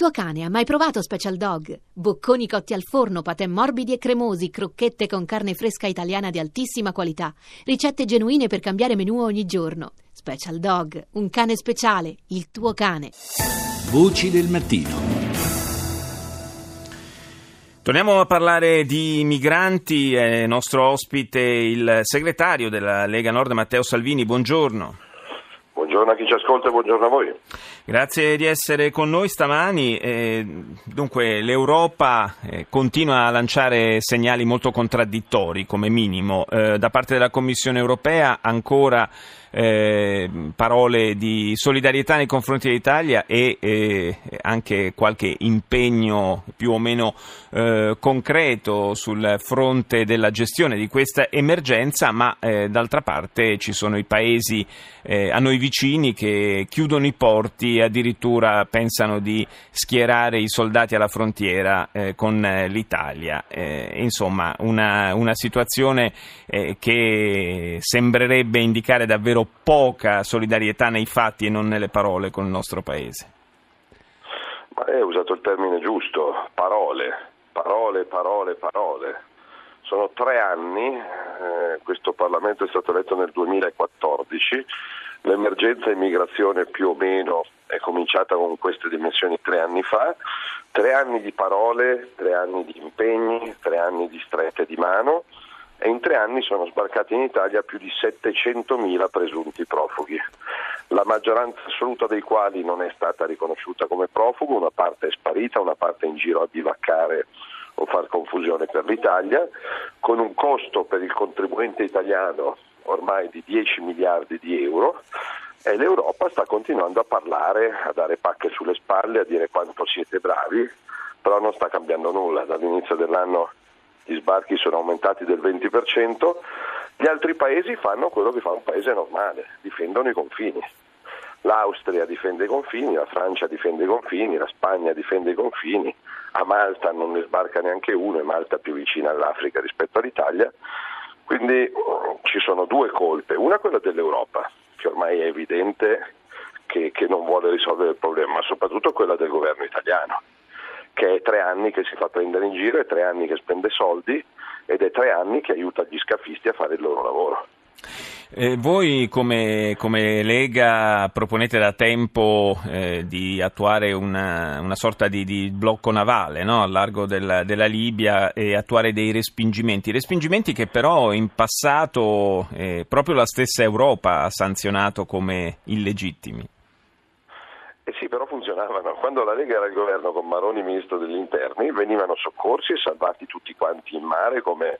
tuo cane ha mai provato Special Dog? Bocconi cotti al forno, patè morbidi e cremosi, crocchette con carne fresca italiana di altissima qualità, ricette genuine per cambiare menù ogni giorno. Special Dog, un cane speciale, il tuo cane. Voci del mattino. Torniamo a parlare di migranti, è nostro ospite il segretario della Lega Nord Matteo Salvini, buongiorno. Buongiorno a chi ci ascolta e buongiorno a voi. Grazie di essere con noi stamani. Eh, dunque, l'Europa eh, continua a lanciare segnali molto contraddittori, come minimo. Eh, da parte della Commissione europea ancora eh, parole di solidarietà nei confronti dell'Italia e eh, anche qualche impegno più o meno eh, concreto sul fronte della gestione di questa emergenza, ma eh, d'altra parte ci sono i paesi eh, a noi vicini che chiudono i porti addirittura pensano di schierare i soldati alla frontiera eh, con l'Italia. insomma, una, una situazione che sembrerebbe indicare davvero davvero poca solidarietà nei fatti e non nelle parole con il nostro Paese. Ma hai usato il termine giusto, parole, parole, parole, parole. Sono tre anni, eh, questo Parlamento è stato eletto nel 2014, l'emergenza immigrazione più o meno è cominciata con queste dimensioni tre anni fa, tre anni di parole, tre anni di impegni, tre anni di strette di mano e in tre anni sono sbarcati in Italia più di 700.000 presunti profughi, la maggioranza assoluta dei quali non è stata riconosciuta come profugo, una parte è sparita, una parte è in giro a bivaccare o far confusione per l'Italia, con un costo per il contribuente italiano ormai di 10 miliardi di euro e l'Europa sta continuando a parlare, a dare pacche sulle spalle, a dire quanto siete bravi, però non sta cambiando nulla. Dall'inizio dell'anno gli sbarchi sono aumentati del 20%, gli altri paesi fanno quello che fa un paese normale, difendono i confini. L'Austria difende i confini, la Francia difende i confini, la Spagna difende i confini, a Malta non ne sbarca neanche uno, e Malta più vicina all'Africa rispetto all'Italia. Quindi ci sono due colpe, una quella dell'Europa, che ormai è evidente che, che non vuole risolvere il problema, ma soprattutto quella del governo italiano che è tre anni che si fa prendere in giro, è tre anni che spende soldi ed è tre anni che aiuta gli scafisti a fare il loro lavoro. Eh, voi come, come, Lega proponete da tempo eh, di attuare una, una sorta di, di, blocco navale no? al largo del, della Libia e attuare dei respingimenti, respingimenti che però in passato eh, proprio la stessa Europa ha sanzionato come illegittimi. Eh sì, però funzionavano. Quando la Lega era al governo con Maroni ministro degli interni, venivano soccorsi e salvati tutti quanti in mare come,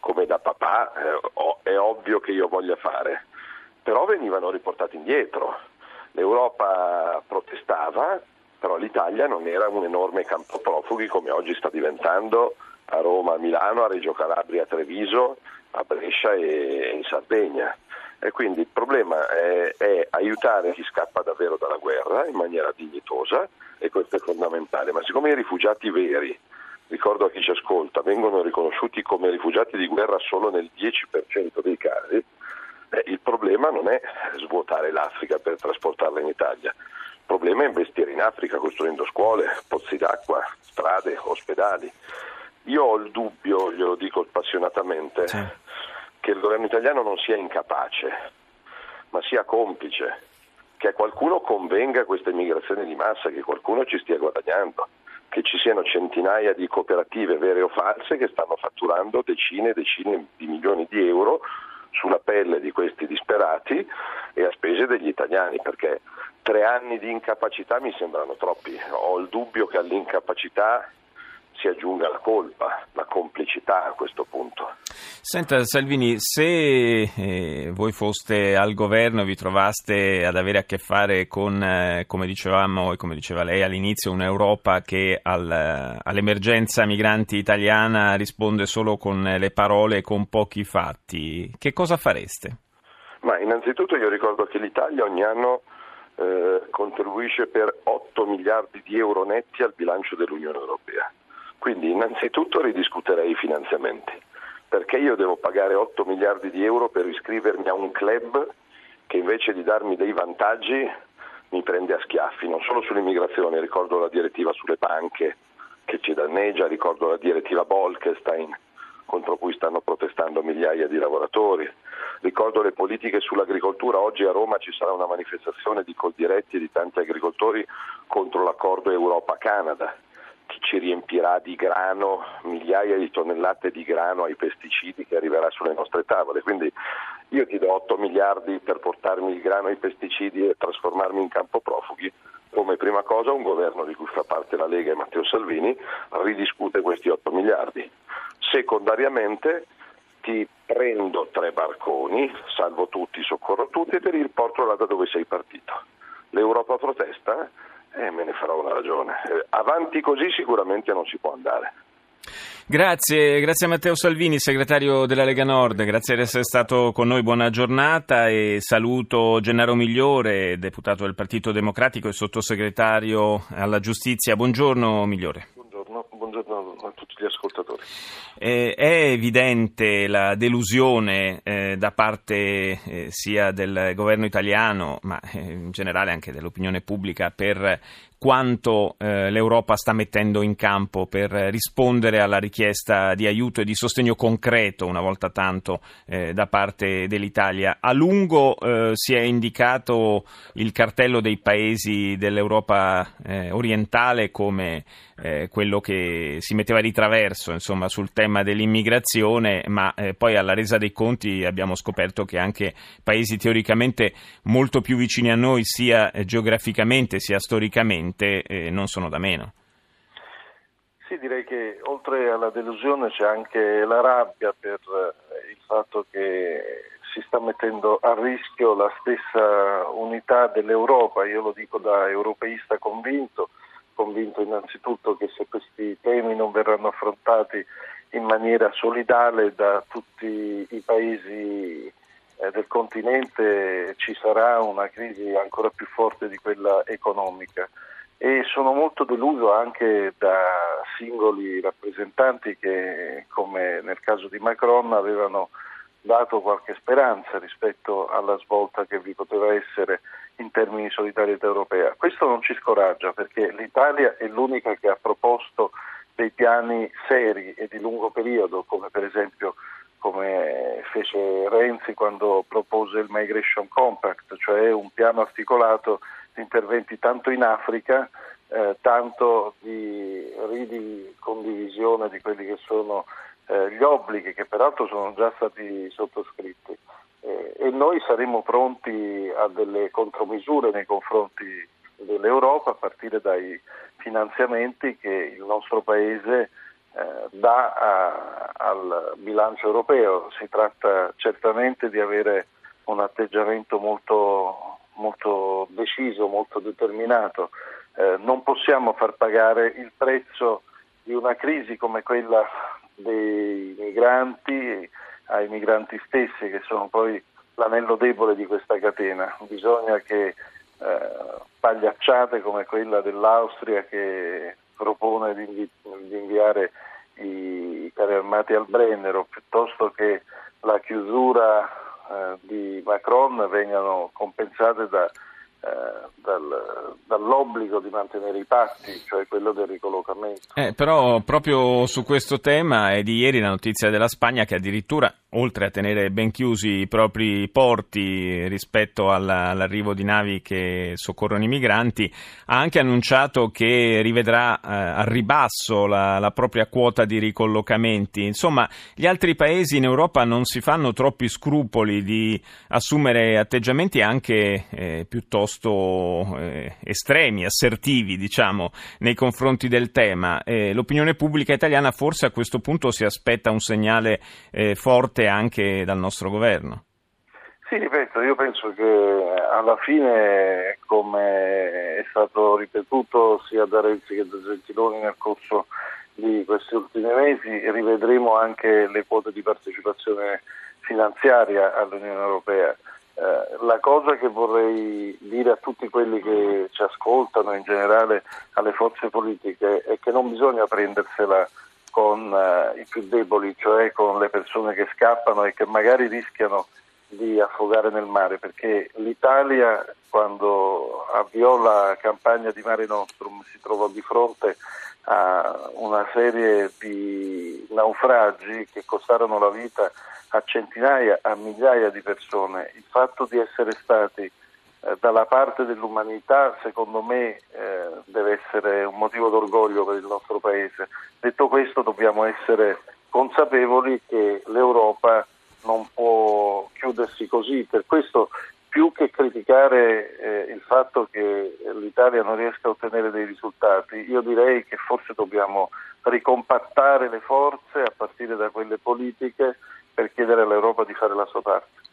come da papà, eh, è ovvio che io voglia fare, però venivano riportati indietro. L'Europa protestava, però l'Italia non era un enorme campo profughi come oggi sta diventando a Roma, a Milano, a Reggio Calabria, a Treviso, a Brescia e in Sardegna. E quindi il problema è, è, aiutare chi scappa davvero dalla guerra in maniera dignitosa e questo è fondamentale, ma siccome i rifugiati veri, ricordo a chi ci ascolta, vengono riconosciuti come rifugiati di guerra solo nel 10% dei casi, eh, il problema non è svuotare l'Africa per trasportarla in Italia, il problema è investire in Africa costruendo scuole, pozzi d'acqua, strade, ospedali. Io ho il dubbio, glielo dico appassionatamente, sì che il governo italiano non sia incapace, ma sia complice, che a qualcuno convenga questa immigrazione di massa, che qualcuno ci stia guadagnando, che ci siano centinaia di cooperative vere o false che stanno fatturando decine e decine di milioni di euro sulla pelle di questi disperati e a spese degli italiani, perché tre anni di incapacità mi sembrano troppi. Ho il dubbio che all'incapacità si aggiunga la colpa, la complicità a questo punto. Senta Salvini, se eh, voi foste al governo e vi trovaste ad avere a che fare con, eh, come dicevamo e come diceva lei all'inizio, un'Europa che al, all'emergenza migranti italiana risponde solo con le parole e con pochi fatti, che cosa fareste? Ma innanzitutto io ricordo che l'Italia ogni anno eh, contribuisce per 8 miliardi di euro netti al bilancio dell'Unione Europea. Quindi innanzitutto ridiscuterei i finanziamenti, perché io devo pagare 8 miliardi di euro per iscrivermi a un club che invece di darmi dei vantaggi mi prende a schiaffi, non solo sull'immigrazione, ricordo la direttiva sulle banche che ci danneggia, ricordo la direttiva Bolkestein contro cui stanno protestando migliaia di lavoratori, ricordo le politiche sull'agricoltura, oggi a Roma ci sarà una manifestazione di Coldiretti e di tanti agricoltori contro l'accordo Europa-Canada riempirà di grano, migliaia di tonnellate di grano ai pesticidi che arriverà sulle nostre tavole. Quindi io ti do 8 miliardi per portarmi il grano ai pesticidi e trasformarmi in campo profughi. Come prima cosa un governo di cui fa parte la Lega e Matteo Salvini ridiscute questi 8 miliardi. Secondariamente ti prendo tre barconi, salvo tutti, soccorro tutti e te li riporto là da dove sei partito. L'Europa protesta e me ne farò una ragione. Eh, avanti così sicuramente non si può andare. Grazie, grazie a Matteo Salvini, segretario della Lega Nord, grazie di essere stato con noi, buona giornata e saluto Gennaro Migliore, deputato del Partito Democratico e sottosegretario alla giustizia. Buongiorno Migliore. Buongiorno, buongiorno a tutti gli ascoltatori. Eh, è evidente la delusione eh, da parte eh, sia del governo italiano, ma eh, in generale anche dell'opinione pubblica, per quanto eh, l'Europa sta mettendo in campo per rispondere alla richiesta di aiuto e di sostegno concreto, una volta tanto, eh, da parte dell'Italia. A lungo si è indicato il cartello dei paesi dell'Europa orientale come quello che si metteva di traverso insomma, sul tema dell'immigrazione, ma eh, poi alla resa dei conti abbiamo scoperto che anche paesi teoricamente molto più vicini a noi, sia geograficamente sia storicamente, eh, non sono da meno. Sì, direi che oltre alla delusione c'è anche la rabbia per eh, il fatto che si sta mettendo a rischio la stessa unità dell'Europa. Io lo dico da europeista convinto, convinto innanzitutto che se questi temi non verranno affrontati in maniera solidale da tutti i paesi eh, del continente ci sarà una crisi ancora più forte di quella economica. E sono molto deluso anche da singoli rappresentanti che, come nel caso di Macron, avevano dato qualche speranza rispetto alla svolta che vi poteva essere in termini di solidarietà europea. Questo non ci scoraggia perché l'Italia è l'unica che ha proposto dei piani seri e di lungo periodo, come per esempio come fece Renzi quando propose il Migration Compact, cioè un piano articolato interventi tanto in Africa, eh, tanto di ridicondivisione di quelli che sono eh, gli obblighi che peraltro sono già stati sottoscritti e noi saremo pronti a delle contromisure nei confronti dell'Europa a partire dai finanziamenti che il nostro Paese eh, dà a, al bilancio europeo. Si tratta certamente di avere un atteggiamento molto molto deciso, molto determinato. Eh, non possiamo far pagare il prezzo di una crisi come quella dei migranti ai migranti stessi che sono poi l'anello debole di questa catena. Bisogna che eh, pagliacciate come quella dell'Austria che propone di, di inviare i carri armati al Brennero piuttosto che la chiusura eh, di Macron vengano compensate da, eh, dal, dall'obbligo di mantenere i patti, cioè quello del ricollocamento. Eh, però proprio su questo tema è di ieri la notizia della Spagna che addirittura oltre a tenere ben chiusi i propri porti rispetto alla, all'arrivo di navi che soccorrono i migranti, ha anche annunciato che rivedrà eh, al ribasso la, la, propria quota di ricollocamenti. Insomma, gli altri paesi in Europa non si fanno troppi scrupoli di assumere atteggiamenti anche eh, piuttosto eh, estremi, assertivi, diciamo, nei confronti del tema. l'opinione pubblica italiana forse a questo punto si aspetta un segnale eh, forte anche dal nostro governo. Sì, ripeto, io penso che alla fine, come è stato ripetuto sia da Renzi che da Gentiloni nel corso di questi ultimi mesi, rivedremo anche le quote di partecipazione finanziaria all'Unione Europea. Eh, la cosa che vorrei dire a tutti quelli che ci ascoltano, in generale alle forze politiche, è che non bisogna prendersela con uh, i più deboli, cioè con le persone che scappano e che magari rischiano di affogare nel mare perché l'Italia quando avviò la campagna di Mare Nostrum si trovò di fronte a una serie di naufragi che costarono la vita a centinaia, a migliaia di persone. Il fatto di essere stati eh, dalla parte dell'umanità secondo me eh, deve essere un motivo d'orgoglio per il nostro Paese. Detto questo dobbiamo essere consapevoli che l'Europa non può chiudersi così, per questo più che criticare eh, il fatto che l'Italia non riesca a ottenere dei risultati, io direi che forse dobbiamo ricompattare le forze a partire da quelle politiche per chiedere all'Europa di fare la sua parte.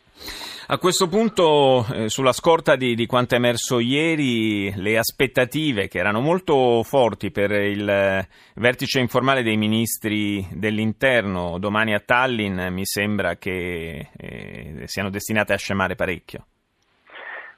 A questo punto, eh, sulla scorta di, di, quanto è emerso ieri, le aspettative che erano molto forti per il eh, vertice informale dei ministri dell'interno domani a Tallinn mi sembra che eh, siano destinate a scemare parecchio.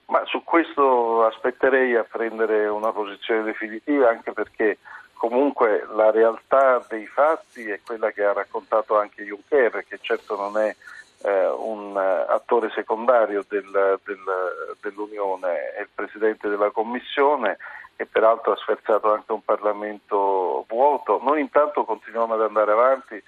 Ma su questo aspetterei a prendere una posizione definitiva anche perché comunque la realtà dei fatti è quella che ha raccontato anche Juncker, che certo non è eh, un attore secondario del, del, dell'Unione, è il Presidente della Commissione e peraltro ha sferzato anche un Parlamento vuoto. Noi intanto continuiamo ad andare avanti eh,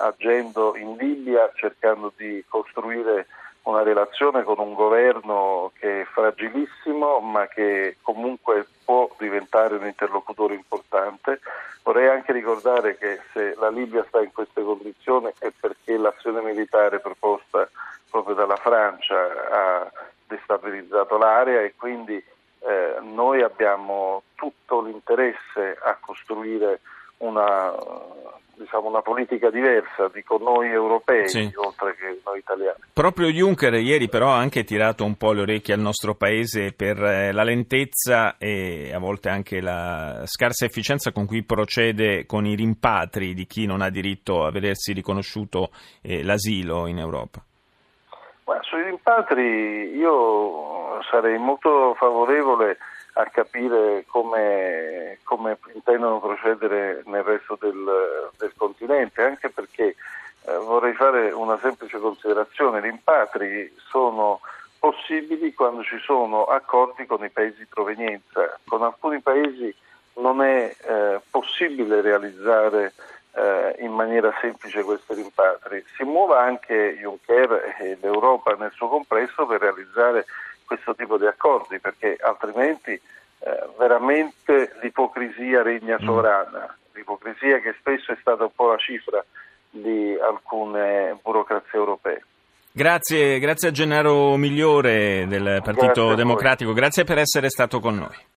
agendo in Libia cercando di costruire una relazione con un governo che è fragilissimo ma che comunque può diventare un interlocutore importante. Vorrei anche ricordare che se la Libia sta in queste condizioni è perché l'azione militare proposta proprio dalla Francia ha destabilizzato l'area e quindi eh, noi abbiamo tutto l'interesse a costruire una diciamo, una politica diversa, dico noi europei, sì. oltre che noi italiani. Proprio Juncker ieri però ha anche tirato un po' le orecchie al nostro paese per eh, la lentezza e a volte anche la scarsa efficienza con cui procede con i rimpatri di chi non ha diritto a vedersi riconosciuto eh, l'asilo in Europa. Ma sui rimpatri io sarei molto favorevole a capire come, come, intendono procedere nel resto del, del continente, anche perché eh, vorrei fare una semplice considerazione, gli impatri sono possibili quando ci sono accordi con i paesi di provenienza, con alcuni paesi non è eh, possibile realizzare eh, in maniera semplice questi rimpatri. Si muova anche Juncker e l'Europa nel suo complesso per realizzare questo tipo di accordi perché altrimenti eh, veramente l'ipocrisia regna mm. sovrana, l'ipocrisia che spesso è stata un po' la cifra di alcune burocrazie europee. Grazie, grazie a Gennaro Migliore del Partito grazie Democratico, grazie per essere stato con noi.